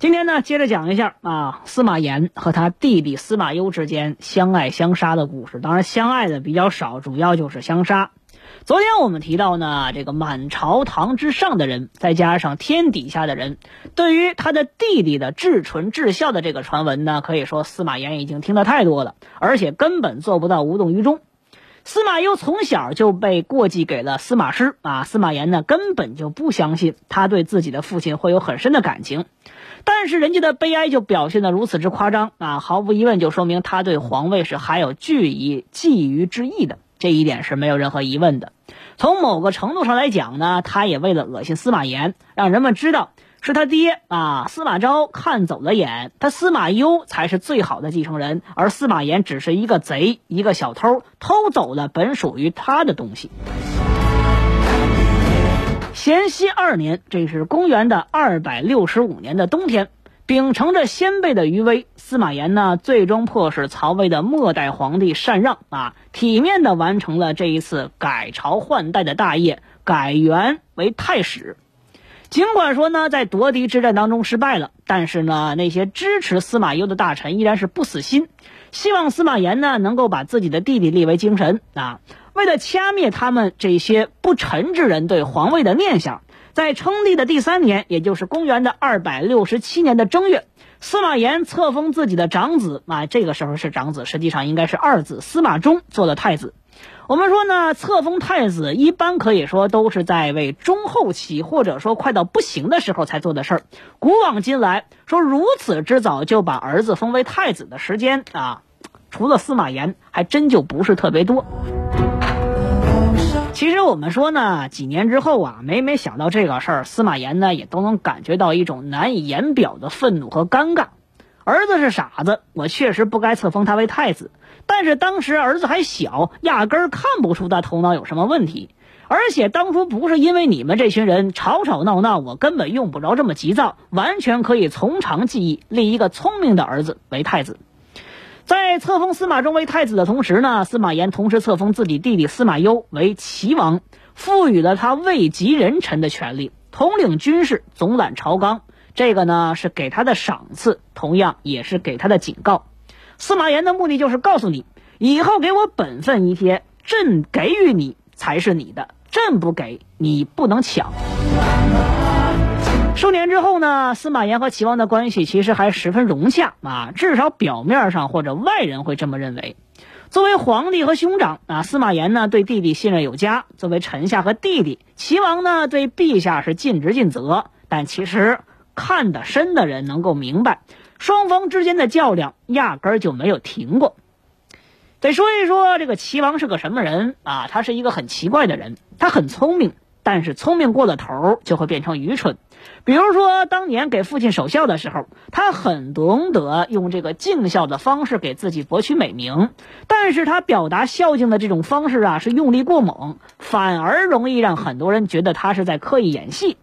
今天呢，接着讲一下啊，司马炎和他弟弟司马攸之间相爱相杀的故事。当然，相爱的比较少，主要就是相杀。昨天我们提到呢，这个满朝堂之上的人，再加上天底下的人，对于他的弟弟的至纯至孝的这个传闻呢，可以说司马炎已经听得太多了，而且根本做不到无动于衷。司马攸从小就被过继给了司马师啊，司马炎呢根本就不相信他对自己的父亲会有很深的感情。但是人家的悲哀就表现得如此之夸张啊，毫无疑问就说明他对皇位是还有惧疑觊觎之意的，这一点是没有任何疑问的。从某个程度上来讲呢，他也为了恶心司马炎，让人们知道是他爹啊司马昭看走了眼，他司马攸才是最好的继承人，而司马炎只是一个贼，一个小偷，偷走了本属于他的东西。咸熙二年，这是公元的二百六十五年的冬天，秉承着先辈的余威，司马炎呢最终迫使曹魏的末代皇帝禅让啊，体面的完成了这一次改朝换代的大业，改元为太史。尽管说呢，在夺嫡之战当中失败了，但是呢，那些支持司马攸的大臣依然是不死心，希望司马炎呢能够把自己的弟弟立为京臣啊。为了掐灭他们这些不臣之人对皇位的念想，在称帝的第三年，也就是公元的二百六十七年的正月，司马炎册封自己的长子啊，这个时候是长子，实际上应该是二子司马衷做了太子。我们说呢，册封太子一般可以说都是在为中后期或者说快到不行的时候才做的事儿。古往今来，说如此之早就把儿子封为太子的时间啊，除了司马炎，还真就不是特别多。其实我们说呢，几年之后啊，每每想到这个事儿，司马炎呢也都能感觉到一种难以言表的愤怒和尴尬。儿子是傻子，我确实不该册封他为太子。但是当时儿子还小，压根儿看不出他头脑有什么问题。而且当初不是因为你们这群人吵吵闹闹，我根本用不着这么急躁，完全可以从长计议，立一个聪明的儿子为太子。在册封司马衷为太子的同时呢，司马炎同时册封自己弟弟司马攸为齐王，赋予了他位极人臣的权利，统领军事，总揽朝纲。这个呢是给他的赏赐，同样也是给他的警告。司马炎的目的就是告诉你，以后给我本分一些，朕给予你才是你的，朕不给你不能抢。数年之后呢，司马炎和齐王的关系其实还十分融洽啊，至少表面上或者外人会这么认为。作为皇帝和兄长啊，司马炎呢对弟弟信任有加；作为臣下和弟弟，齐王呢对陛下是尽职尽责。但其实看得深的人能够明白，双方之间的较量压根儿就没有停过。得说一说这个齐王是个什么人啊？他是一个很奇怪的人，他很聪明。但是聪明过了头就会变成愚蠢，比如说当年给父亲守孝的时候，他很懂得用这个尽孝的方式给自己博取美名，但是他表达孝敬的这种方式啊是用力过猛，反而容易让很多人觉得他是在刻意演戏。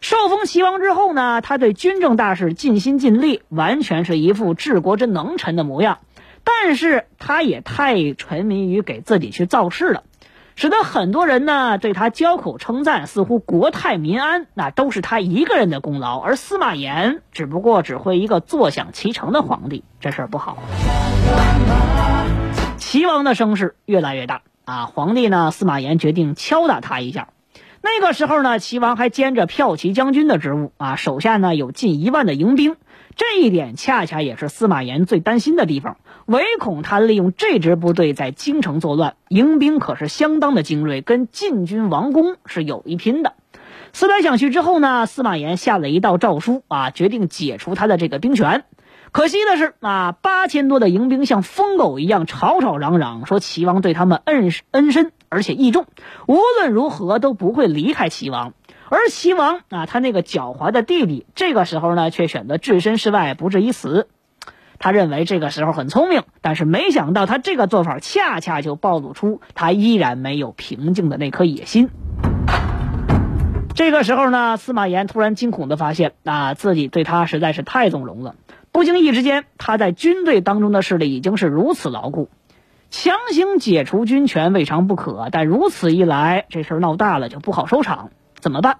受封齐王之后呢，他对军政大事尽心尽力，完全是一副治国之能臣的模样，但是他也太沉迷于给自己去造势了。使得很多人呢对他交口称赞，似乎国泰民安，那都是他一个人的功劳。而司马炎只不过只会一个坐享其成的皇帝，这事儿不好。齐王的声势越来越大啊！皇帝呢，司马炎决定敲打他一下。那个时候呢，齐王还兼着骠骑将军的职务啊，手下呢有近一万的营兵。这一点恰恰也是司马炎最担心的地方，唯恐他利用这支部队在京城作乱。迎兵可是相当的精锐，跟禁军王公是有一拼的。思来想去之后呢，司马炎下了一道诏书啊，决定解除他的这个兵权。可惜的是啊，八千多的迎兵像疯狗一样吵吵嚷嚷，说齐王对他们恩恩深而且义重，无论如何都不会离开齐王。而齐王啊，他那个狡猾的弟弟，这个时候呢，却选择置身事外，不至一死。他认为这个时候很聪明，但是没想到他这个做法恰恰就暴露出他依然没有平静的那颗野心。这个时候呢，司马炎突然惊恐地发现，啊，自己对他实在是太纵容了。不经意之间，他在军队当中的势力已经是如此牢固，强行解除军权未尝不可，但如此一来，这事闹大了就不好收场，怎么办？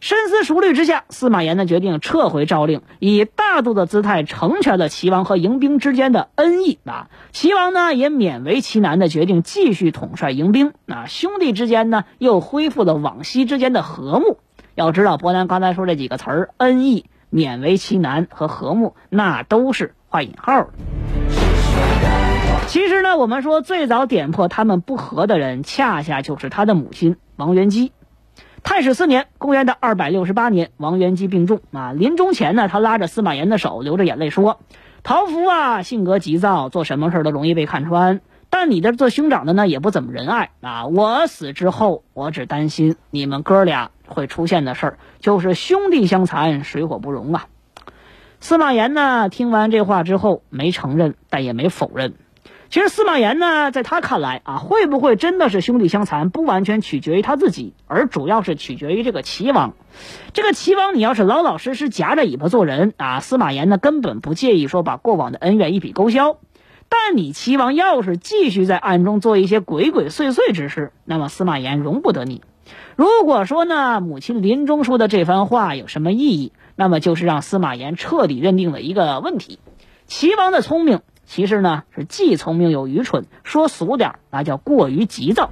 深思熟虑之下，司马炎呢决定撤回诏令，以大度的姿态成全了齐王和迎兵之间的恩义啊。齐王呢也勉为其难的决定继续统帅迎兵啊，兄弟之间呢又恢复了往昔之间的和睦。要知道，伯南刚才说这几个词儿“恩义”“勉为其难”和“和睦”，那都是画引号的。其实呢，我们说最早点破他们不和的人，恰恰就是他的母亲王元姬。太史四年，公元的二百六十八年，王元姬病重啊。临终前呢，他拉着司马炎的手，流着眼泪说：“陶福啊，性格急躁，做什么事都容易被看穿。但你这做兄长的呢，也不怎么仁爱啊。我死之后，我只担心你们哥俩会出现的事儿，就是兄弟相残，水火不容啊。”司马炎呢，听完这话之后，没承认，但也没否认。其实司马炎呢，在他看来啊，会不会真的是兄弟相残，不完全取决于他自己，而主要是取决于这个齐王。这个齐王，你要是老老实实夹着尾巴做人啊，司马炎呢根本不介意说把过往的恩怨一笔勾销。但你齐王要是继续在暗中做一些鬼鬼祟祟之事，那么司马炎容不得你。如果说呢，母亲临终说的这番话有什么意义，那么就是让司马炎彻底认定了一个问题：齐王的聪明。其实呢，是既聪明又愚蠢。说俗点那叫过于急躁。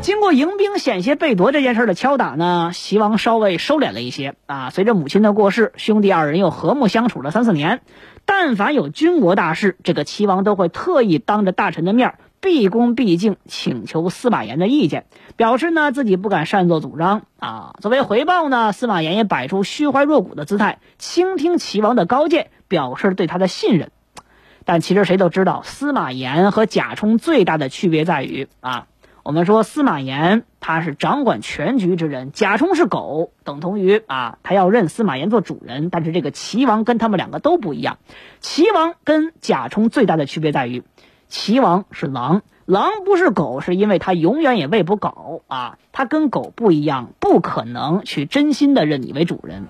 经过迎兵险些被夺这件事的敲打呢，齐王稍微收敛了一些啊。随着母亲的过世，兄弟二人又和睦相处了三四年。但凡有军国大事，这个齐王都会特意当着大臣的面毕恭毕敬请求司马炎的意见，表示呢自己不敢擅作主张啊。作为回报呢，司马炎也摆出虚怀若谷的姿态，倾听齐王的高见。表示对他的信任，但其实谁都知道，司马炎和贾充最大的区别在于啊，我们说司马炎他是掌管全局之人，贾充是狗，等同于啊，他要认司马炎做主人。但是这个齐王跟他们两个都不一样，齐王跟贾充最大的区别在于，齐王是狼，狼不是狗，是因为他永远也喂不狗啊，他跟狗不一样，不可能去真心的认你为主人。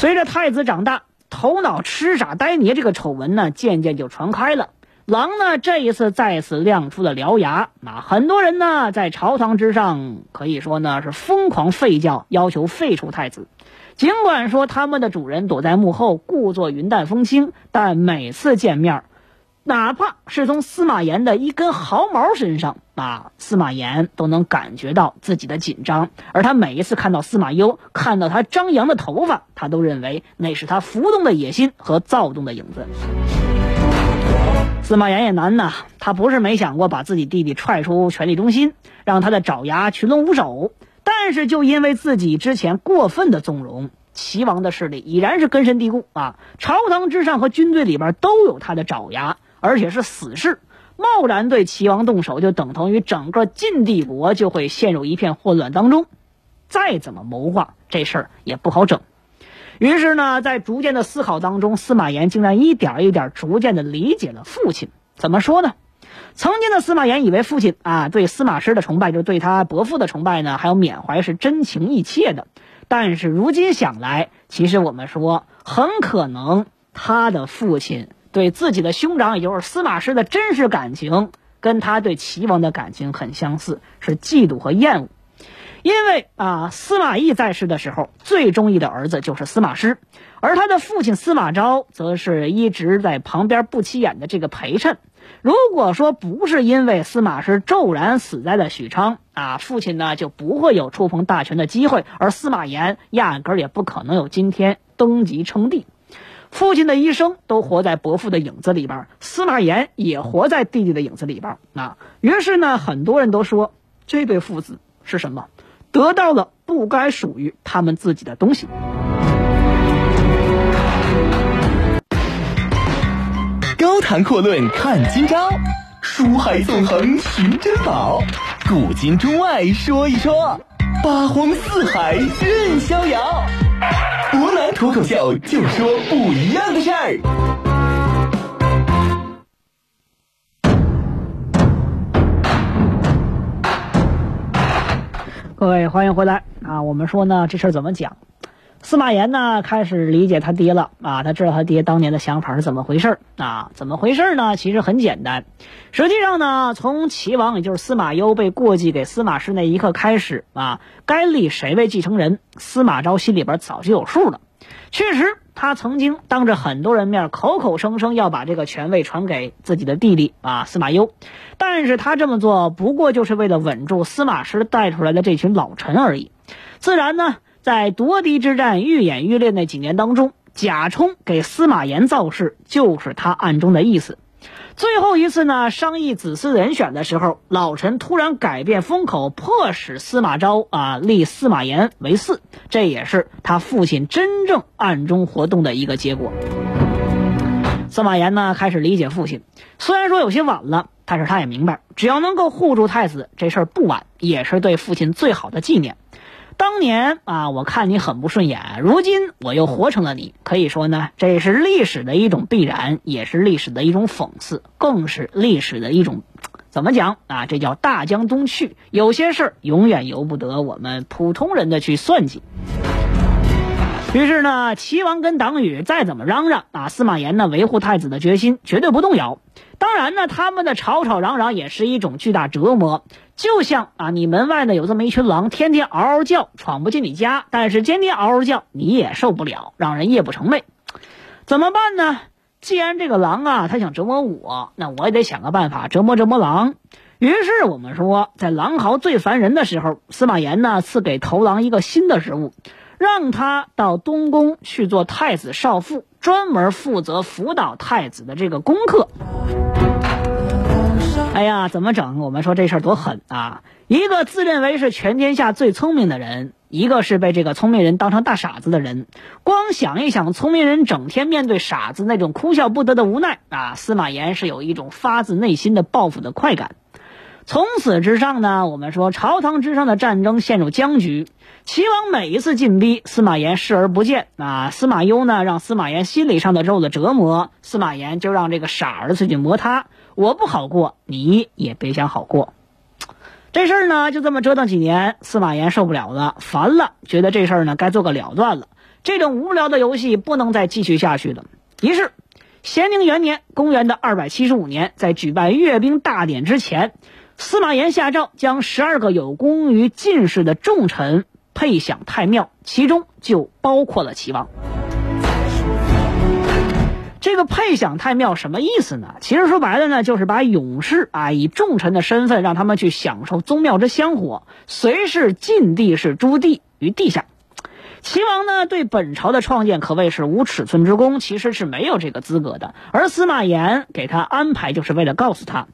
随着太子长大，头脑痴傻呆捏这个丑闻呢，渐渐就传开了。狼呢，这一次再次亮出了獠牙。啊，很多人呢，在朝堂之上可以说呢是疯狂吠叫，要求废除太子。尽管说他们的主人躲在幕后，故作云淡风轻，但每次见面。哪怕是从司马炎的一根毫毛身上啊，司马炎都能感觉到自己的紧张。而他每一次看到司马攸，看到他张扬的头发，他都认为那是他浮动的野心和躁动的影子。司马炎也难呐，他不是没想过把自己弟弟踹出权力中心，让他的爪牙群龙无首。但是就因为自己之前过分的纵容，齐王的势力已然是根深蒂固啊，朝堂之上和军队里边都有他的爪牙。而且是死士，贸然对齐王动手，就等同于整个晋帝国就会陷入一片混乱当中。再怎么谋划，这事儿也不好整。于是呢，在逐渐的思考当中，司马炎竟然一点一点逐渐的理解了父亲。怎么说呢？曾经的司马炎以为父亲啊对司马师的崇拜，就对他伯父的崇拜呢，还有缅怀是真情意切的。但是如今想来，其实我们说，很可能他的父亲。对自己的兄长，也就是司马师的真实感情，跟他对齐王的感情很相似，是嫉妒和厌恶。因为啊，司马懿在世的时候，最中意的儿子就是司马师，而他的父亲司马昭，则是一直在旁边不起眼的这个陪衬。如果说不是因为司马师骤然死在了许昌啊，父亲呢就不会有触碰大权的机会，而司马炎压根儿也不可能有今天登基称帝。父亲的一生都活在伯父的影子里边，司马炎也活在弟弟的影子里边啊。于是呢，很多人都说这对父子是什么？得到了不该属于他们自己的东西。高谈阔论看今朝，书海纵横寻珍宝，古今中外说一说，八荒四海任逍遥，脱口秀就说不一样的事儿。各位欢迎回来啊！我们说呢，这事儿怎么讲？司马炎呢开始理解他爹了啊，他知道他爹当年的想法是怎么回事啊？怎么回事呢？其实很简单，实际上呢，从齐王也就是司马攸被过继给司马氏那一刻开始啊，该立谁为继承人，司马昭心里边早就有数了。确实，他曾经当着很多人面口口声声要把这个权位传给自己的弟弟啊司马攸，但是他这么做不过就是为了稳住司马师带出来的这群老臣而已。自然呢。在夺嫡之战愈演愈烈那几年当中，贾充给司马炎造势，就是他暗中的意思。最后一次呢，商议子嗣人选的时候，老臣突然改变风口，迫使司马昭啊立司马炎为嗣，这也是他父亲真正暗中活动的一个结果。司马炎呢开始理解父亲，虽然说有些晚了，但是他也明白，只要能够护住太子，这事儿不晚，也是对父亲最好的纪念。当年啊，我看你很不顺眼，如今我又活成了你，可以说呢，这是历史的一种必然，也是历史的一种讽刺，更是历史的一种，怎么讲啊？这叫大江东去，有些事儿永远由不得我们普通人的去算计。于是呢，齐王跟党羽再怎么嚷嚷啊，司马炎呢维护太子的决心绝对不动摇。当然呢，他们的吵吵嚷嚷也是一种巨大折磨，就像啊，你门外呢有这么一群狼，天天嗷嗷叫，闯不进你家，但是天天嗷嗷叫你也受不了，让人夜不成寐。怎么办呢？既然这个狼啊，他想折磨我，那我也得想个办法折磨折磨狼。于是我们说，在狼嚎最烦人的时候，司马炎呢赐给头狼一个新的职务。让他到东宫去做太子少傅，专门负责辅导太子的这个功课。哎呀，怎么整？我们说这事儿多狠啊！一个自认为是全天下最聪明的人，一个是被这个聪明人当成大傻子的人。光想一想，聪明人整天面对傻子那种哭笑不得的无奈啊，司马炎是有一种发自内心的报复的快感。从此之上呢，我们说朝堂之上的战争陷入僵局。齐王每一次进逼，司马炎视而不见。啊，司马攸呢，让司马炎心理上的受了折磨，司马炎就让这个傻儿子去磨他。我不好过，你也别想好过。这事儿呢，就这么折腾几年，司马炎受不了了，烦了，觉得这事儿呢该做个了断了。这种无聊的游戏不能再继续下去了。于是，咸宁元年（公元的二百七十五年），在举办阅兵大典之前，司马炎下诏，将十二个有功于进士的重臣。配享太庙，其中就包括了齐王。这个配享太庙什么意思呢？其实说白了呢，就是把勇士啊以重臣的身份，让他们去享受宗庙之香火，随侍晋帝是朱棣于地下。齐王呢对本朝的创建可谓是无尺寸之功，其实是没有这个资格的。而司马炎给他安排，就是为了告诉他，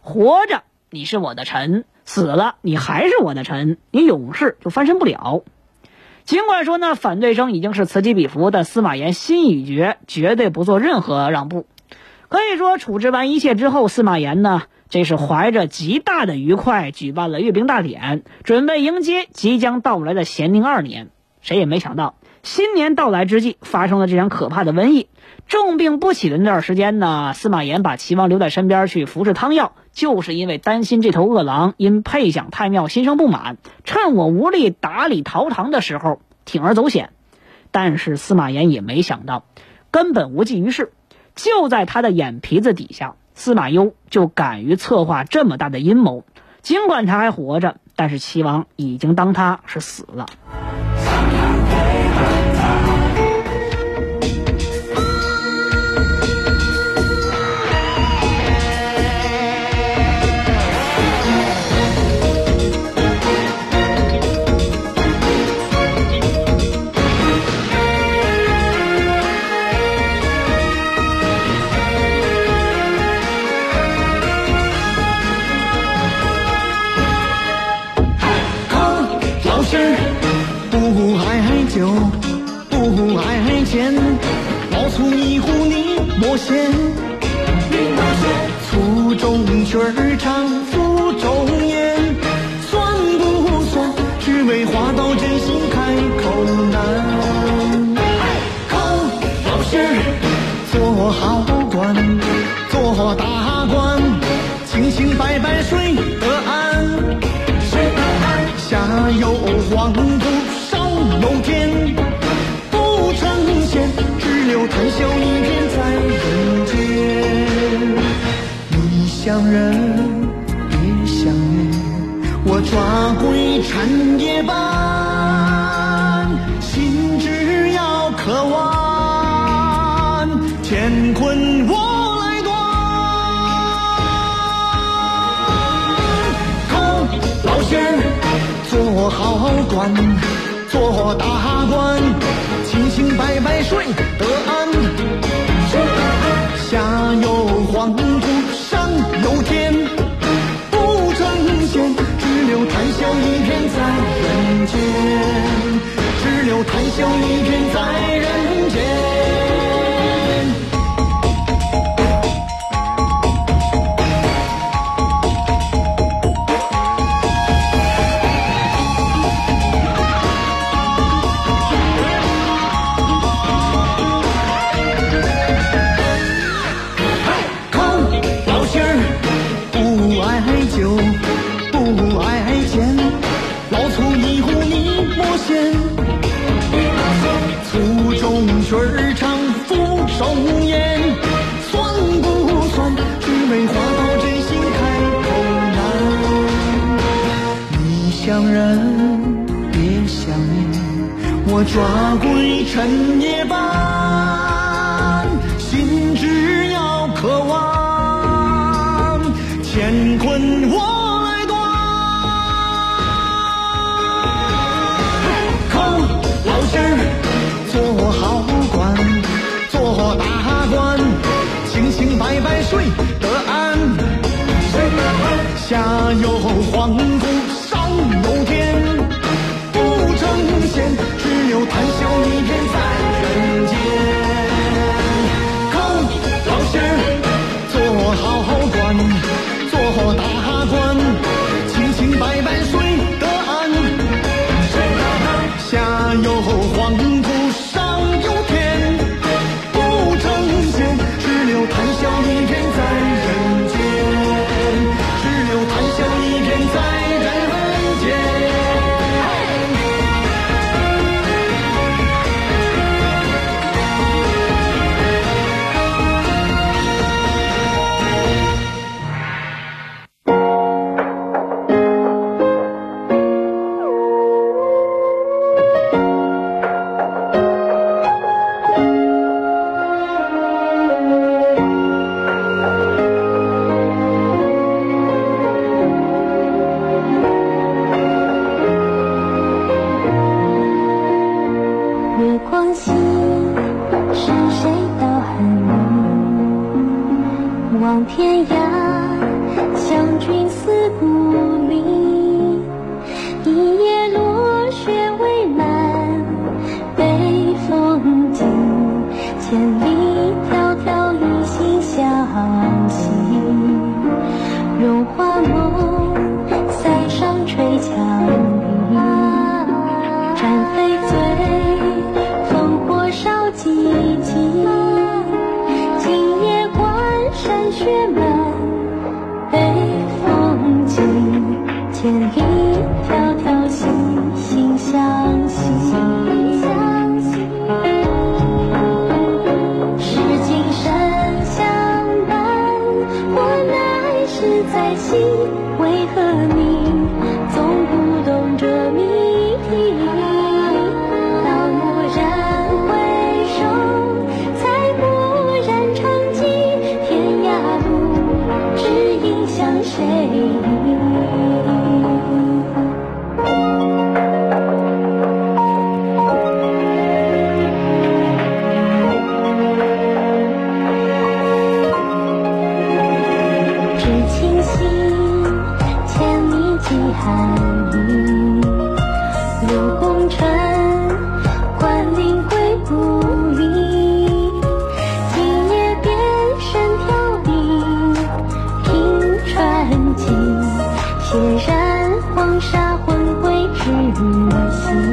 活着你是我的臣。死了，你还是我的臣，你永世就翻身不了。尽管说呢，反对声已经是此起彼伏，但司马炎心已决，绝对不做任何让步。可以说，处置完一切之后，司马炎呢，这是怀着极大的愉快，举办了阅兵大典，准备迎接即将到来的咸宁二年。谁也没想到，新年到来之际，发生了这场可怕的瘟疫。重病不起的那段时间呢，司马炎把齐王留在身边去服侍汤药，就是因为担心这头恶狼因配享太庙心生不满，趁我无力打理朝堂的时候铤而走险。但是司马炎也没想到，根本无济于事。就在他的眼皮子底下，司马攸就敢于策划这么大的阴谋。尽管他还活着，但是齐王已经当他是死了。仙，中蝣曲儿唱腹中烟，算不算？只为花到真心开口难。考老师，做好官，做大官，清清白白睡得。深夜半，心只要渴望，乾坤我来断。空老仙儿，做好官，做大官，清清白白睡得安。下有皇土，上有天。谈笑一片在人间只留谈笑一片在人间。抓鬼趁夜半，心只要渴望，乾坤我来断。靠，老天，做好官，做大官，清清白白睡得安，下有皇。含笑一片在人间。空老是做好官做大官我心。